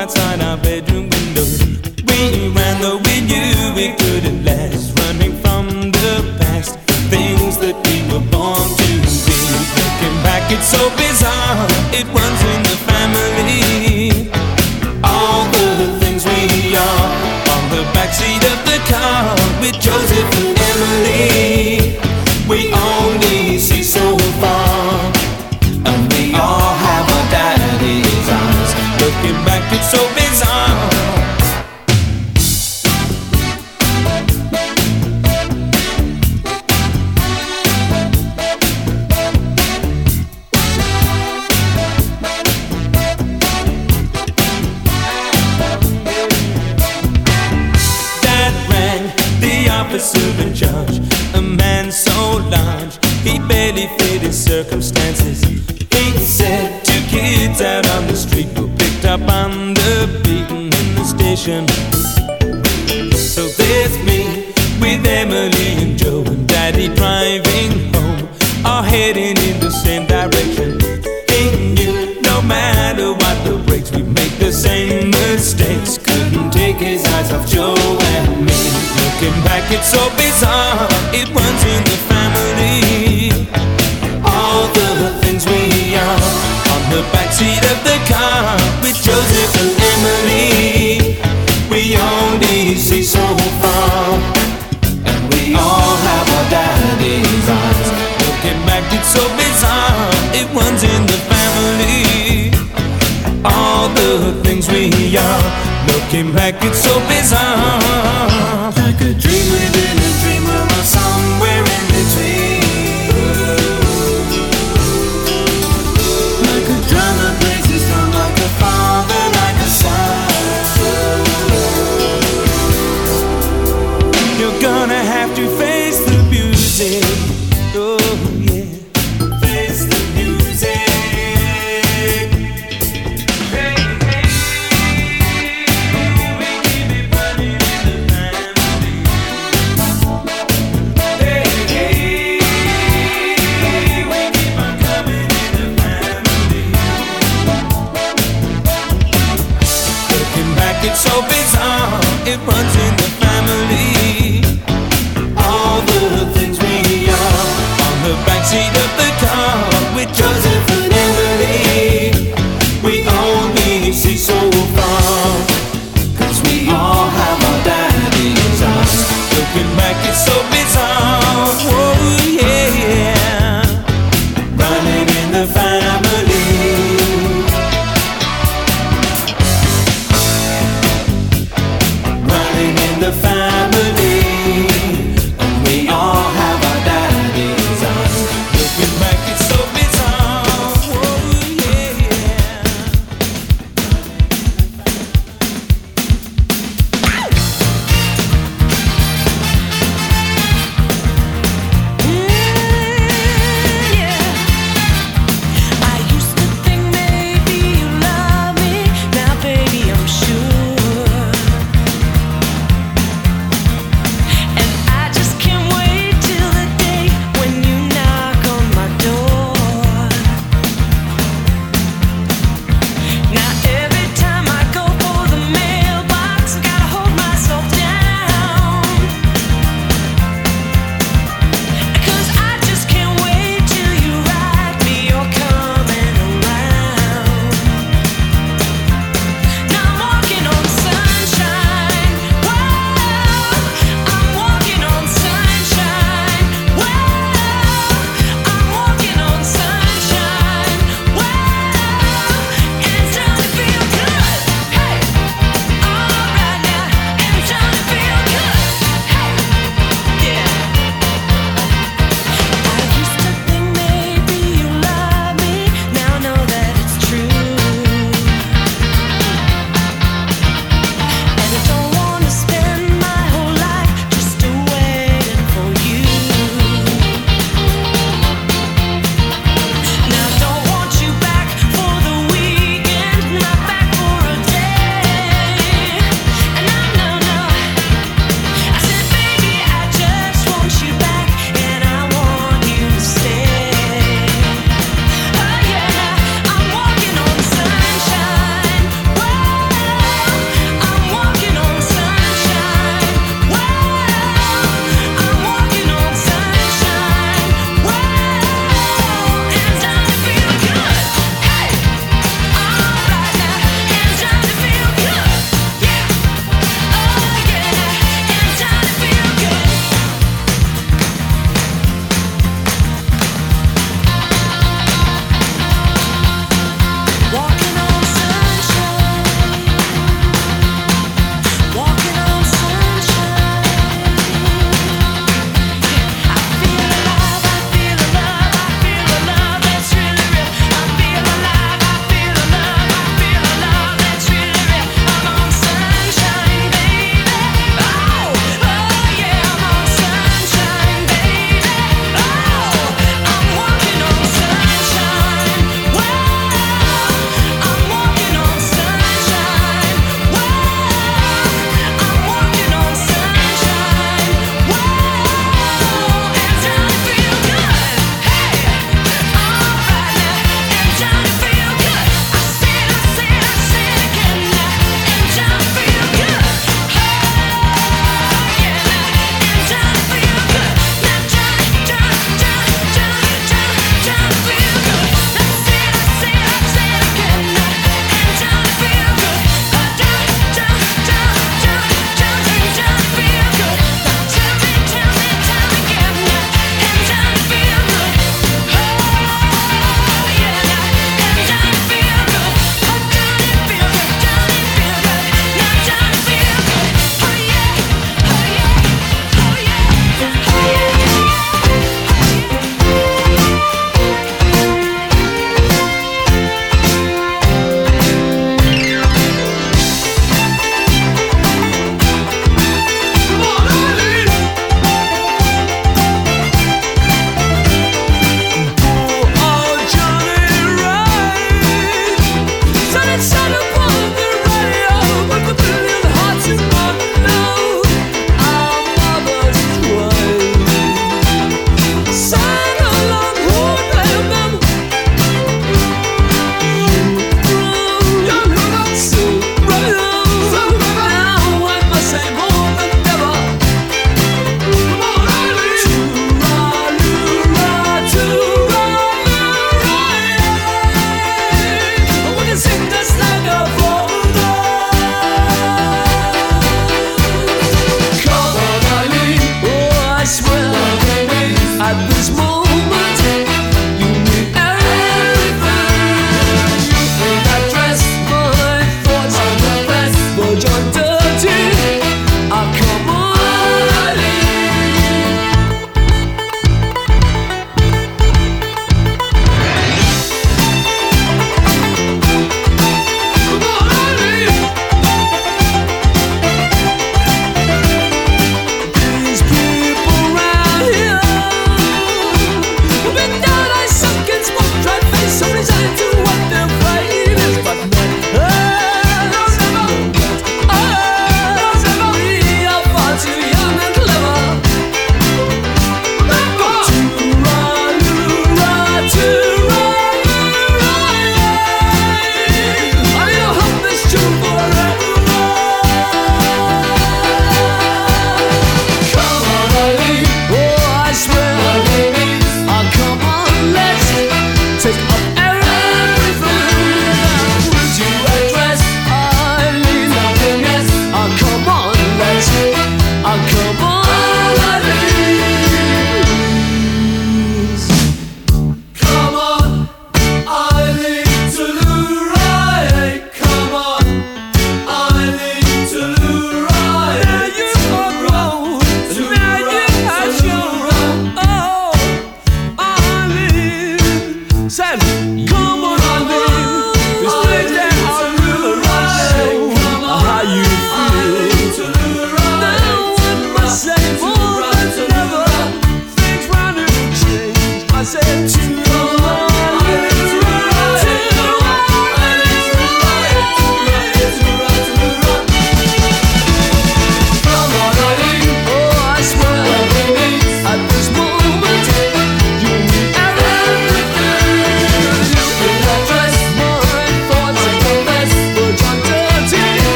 outside our bedroom window. We ran though we knew we couldn't last, running from the past, things that we were born to be. Looking back, it's so bizarre. It runs in the family. All the things we are on the backseat of the car with Joseph.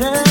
water.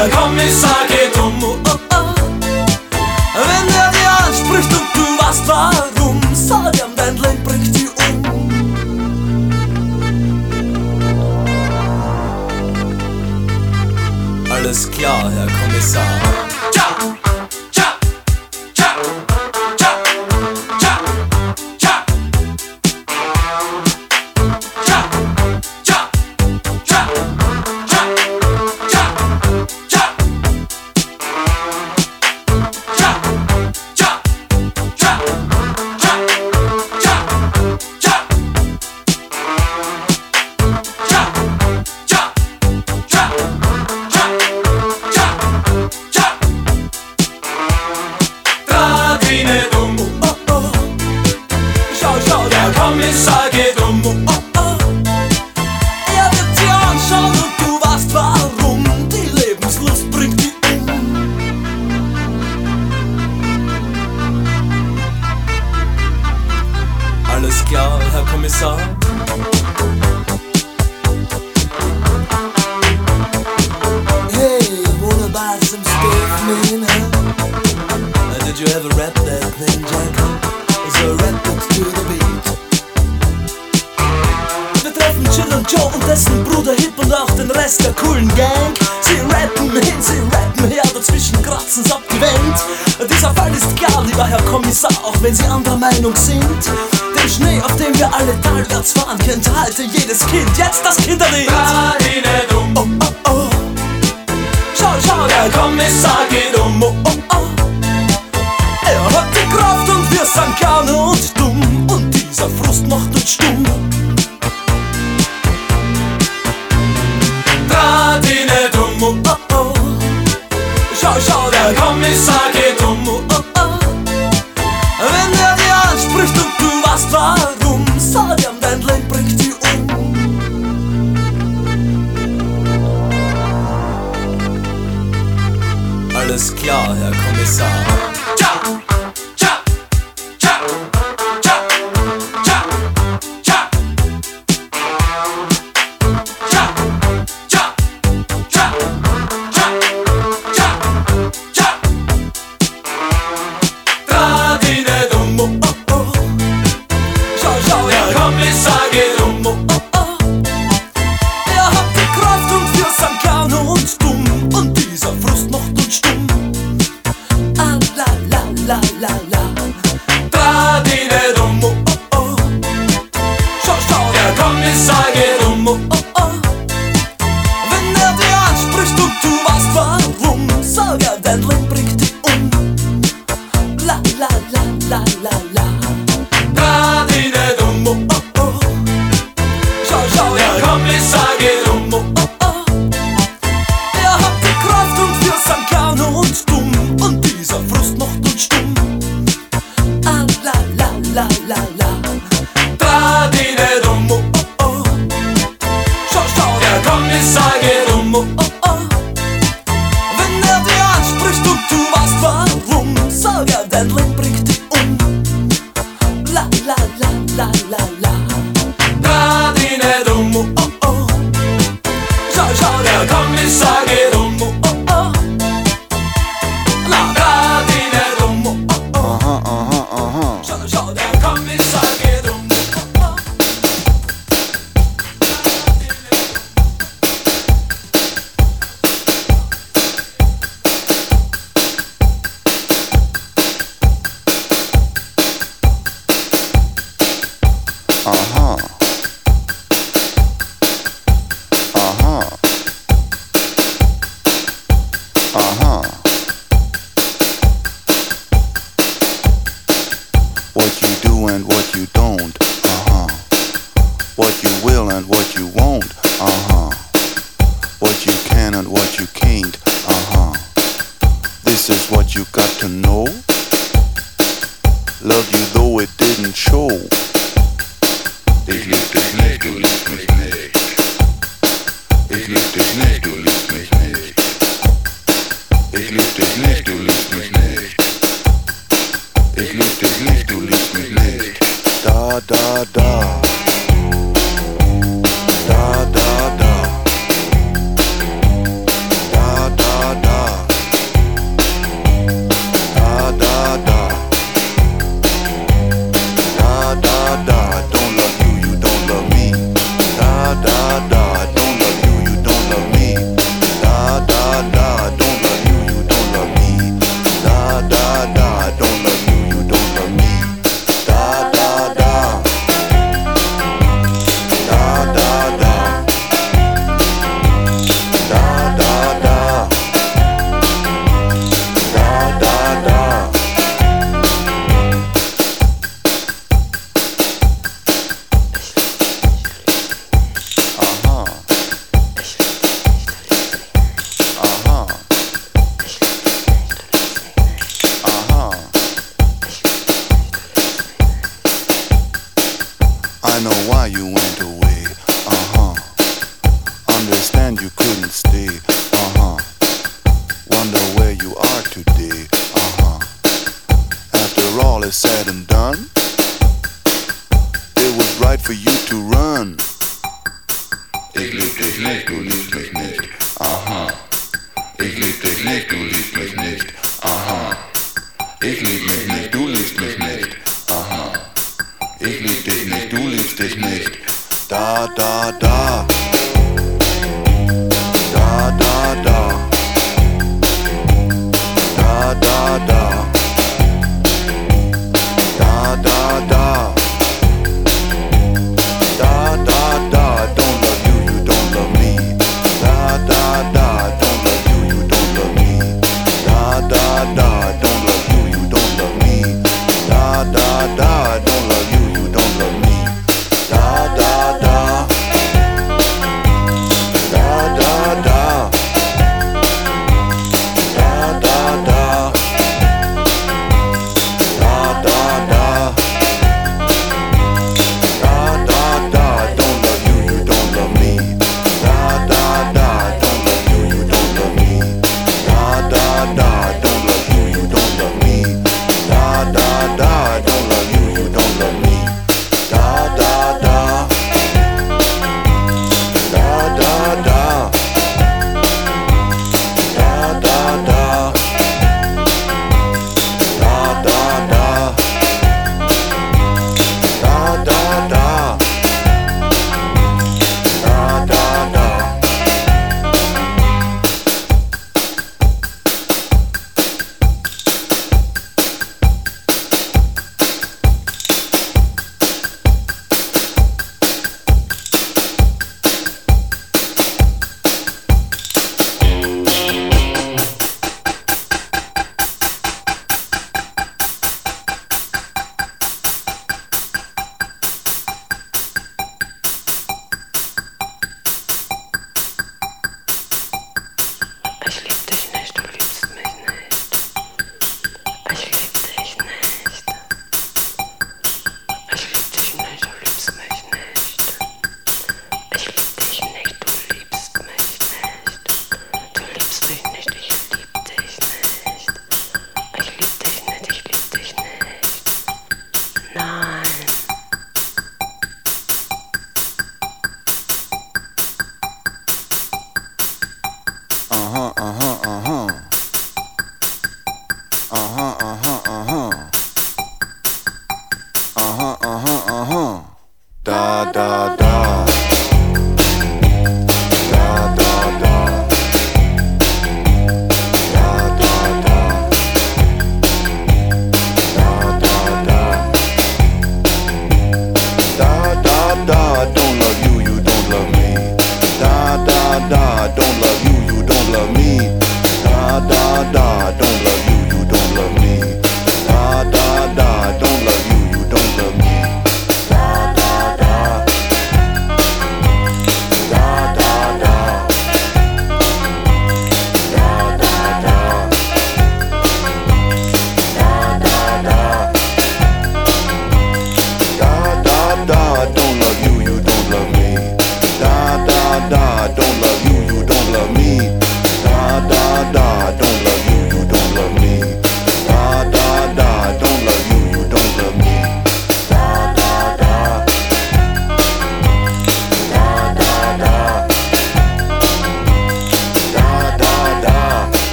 Der Kommissar geht um. Oh, oh. Wenn er dir anspricht und du weißt warum, sag ihm, dein Land bringt dich um. Alles klar, Herr Kommissar.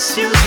Whisper sweet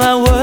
my word.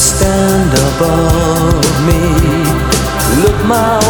stand above me. Look my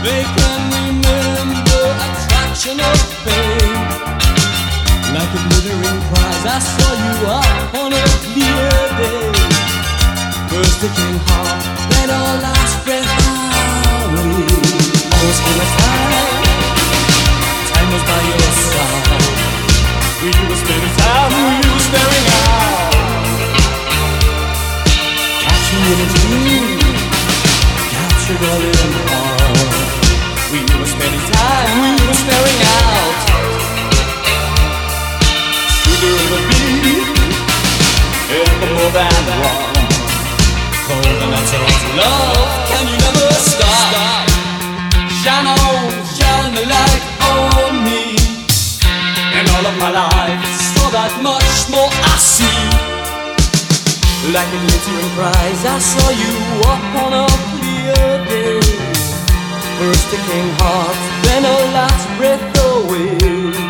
They can remember a fraction of pain. Like a glittering prize, I saw you up on a clear day. First it came hard, then our last breath away. I was full of time. Time was by your side. We were spending time, we were staring out. Catch me in a dream. Captured all in all. like a glittering prize. I saw you walk on a clear day. First a king heart, then a last breath away.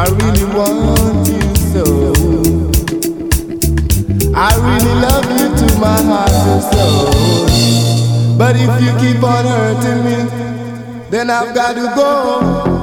I really want you so. I really love you to my heart and soul. But if you keep on hurting me, then I've got to go.